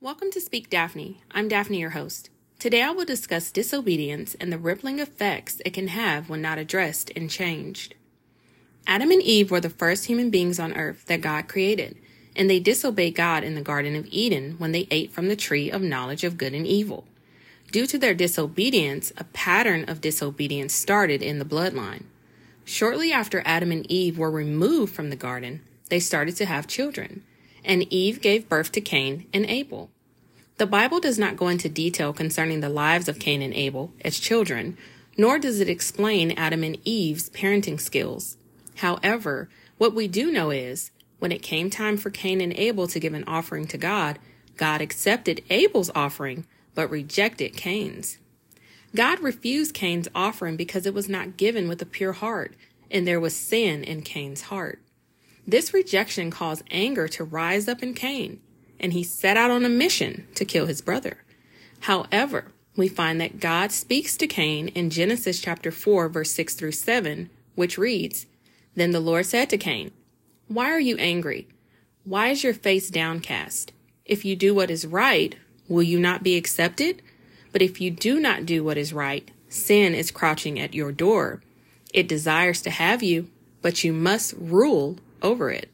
Welcome to Speak Daphne. I'm Daphne, your host. Today I will discuss disobedience and the rippling effects it can have when not addressed and changed. Adam and Eve were the first human beings on earth that God created, and they disobeyed God in the Garden of Eden when they ate from the tree of knowledge of good and evil. Due to their disobedience, a pattern of disobedience started in the bloodline. Shortly after Adam and Eve were removed from the garden, they started to have children, and Eve gave birth to Cain and Abel. The Bible does not go into detail concerning the lives of Cain and Abel as children, nor does it explain Adam and Eve's parenting skills. However, what we do know is, when it came time for Cain and Abel to give an offering to God, God accepted Abel's offering, but rejected Cain's. God refused Cain's offering because it was not given with a pure heart, and there was sin in Cain's heart. This rejection caused anger to rise up in Cain, and he set out on a mission to kill his brother. However, we find that God speaks to Cain in Genesis chapter 4 verse 6 through 7, which reads, Then the Lord said to Cain, Why are you angry? Why is your face downcast? If you do what is right, will you not be accepted? But if you do not do what is right, sin is crouching at your door. It desires to have you, but you must rule over it.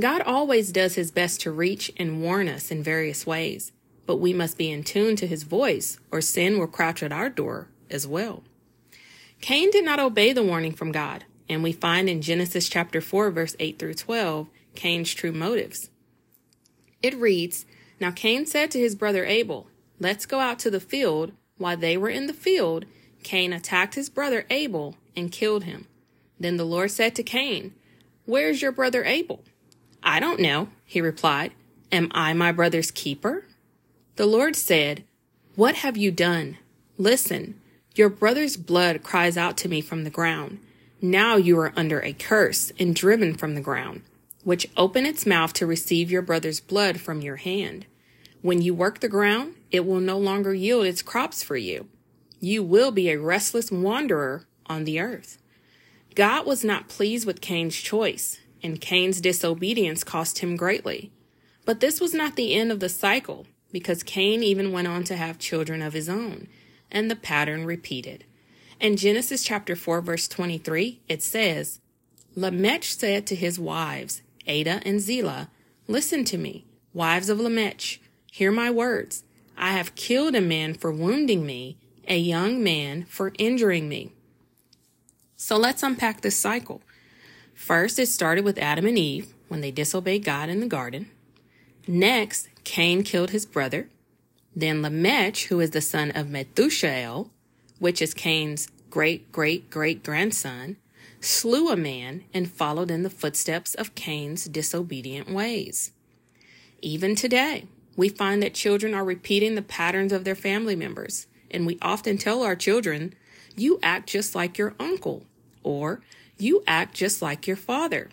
God always does his best to reach and warn us in various ways, but we must be in tune to his voice or sin will crouch at our door as well. Cain did not obey the warning from God, and we find in Genesis chapter 4 verse 8 through 12 Cain's true motives. It reads, Now Cain said to his brother Abel, Let's go out to the field. While they were in the field, Cain attacked his brother Abel and killed him. Then the Lord said to Cain, Where's your brother Abel? I don't know, he replied. Am I my brother's keeper? The Lord said, What have you done? Listen, your brother's blood cries out to me from the ground. Now you are under a curse and driven from the ground, which open its mouth to receive your brother's blood from your hand. When you work the ground, it will no longer yield its crops for you. You will be a restless wanderer on the earth. God was not pleased with Cain's choice and Cain's disobedience cost him greatly. But this was not the end of the cycle, because Cain even went on to have children of his own, and the pattern repeated. In Genesis chapter 4 verse 23, it says, Lamech said to his wives, Adah and Zillah, Listen to me, wives of Lamech, hear my words. I have killed a man for wounding me, a young man for injuring me. So let's unpack this cycle. First, it started with Adam and Eve when they disobeyed God in the garden. Next, Cain killed his brother. Then Lamech, who is the son of Methuselah, which is Cain's great great great grandson, slew a man and followed in the footsteps of Cain's disobedient ways. Even today, we find that children are repeating the patterns of their family members, and we often tell our children, You act just like your uncle, or you act just like your father.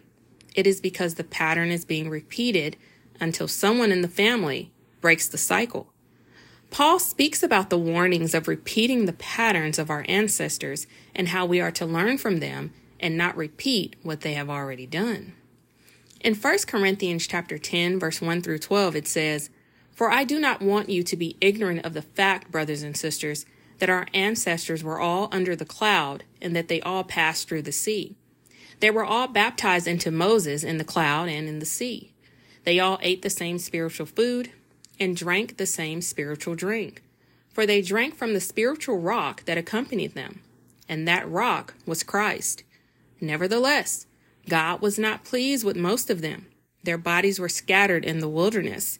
It is because the pattern is being repeated until someone in the family breaks the cycle. Paul speaks about the warnings of repeating the patterns of our ancestors and how we are to learn from them and not repeat what they have already done. In 1 Corinthians chapter 10 verse 1 through 12 it says, "For I do not want you to be ignorant of the fact, brothers and sisters, that our ancestors were all under the cloud and that they all passed through the sea. They were all baptized into Moses in the cloud and in the sea. They all ate the same spiritual food and drank the same spiritual drink, for they drank from the spiritual rock that accompanied them, and that rock was Christ. Nevertheless, God was not pleased with most of them. Their bodies were scattered in the wilderness.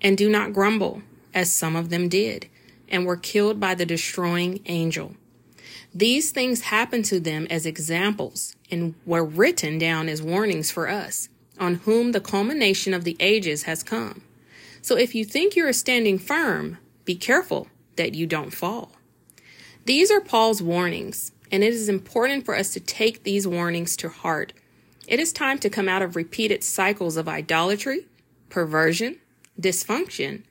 And do not grumble, as some of them did and were killed by the destroying angel. These things happened to them as examples and were written down as warnings for us, on whom the culmination of the ages has come. So if you think you are standing firm, be careful that you don't fall. These are Paul's warnings, and it is important for us to take these warnings to heart. It is time to come out of repeated cycles of idolatry, perversion, dysfunction,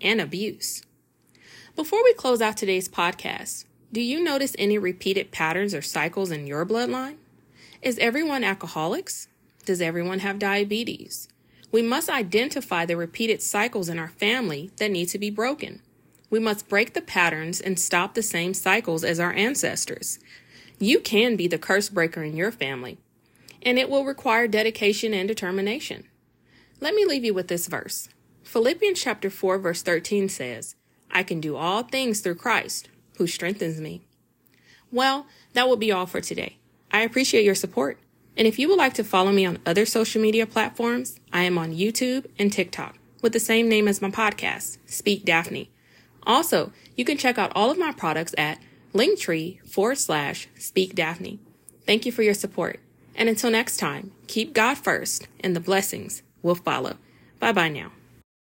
and abuse. Before we close out today's podcast, do you notice any repeated patterns or cycles in your bloodline? Is everyone alcoholics? Does everyone have diabetes? We must identify the repeated cycles in our family that need to be broken. We must break the patterns and stop the same cycles as our ancestors. You can be the curse breaker in your family, and it will require dedication and determination. Let me leave you with this verse. Philippians chapter 4 verse 13 says, I can do all things through Christ who strengthens me. Well, that will be all for today. I appreciate your support. And if you would like to follow me on other social media platforms, I am on YouTube and TikTok with the same name as my podcast, Speak Daphne. Also, you can check out all of my products at linktree forward slash speak Daphne. Thank you for your support. And until next time, keep God first and the blessings will follow. Bye bye now.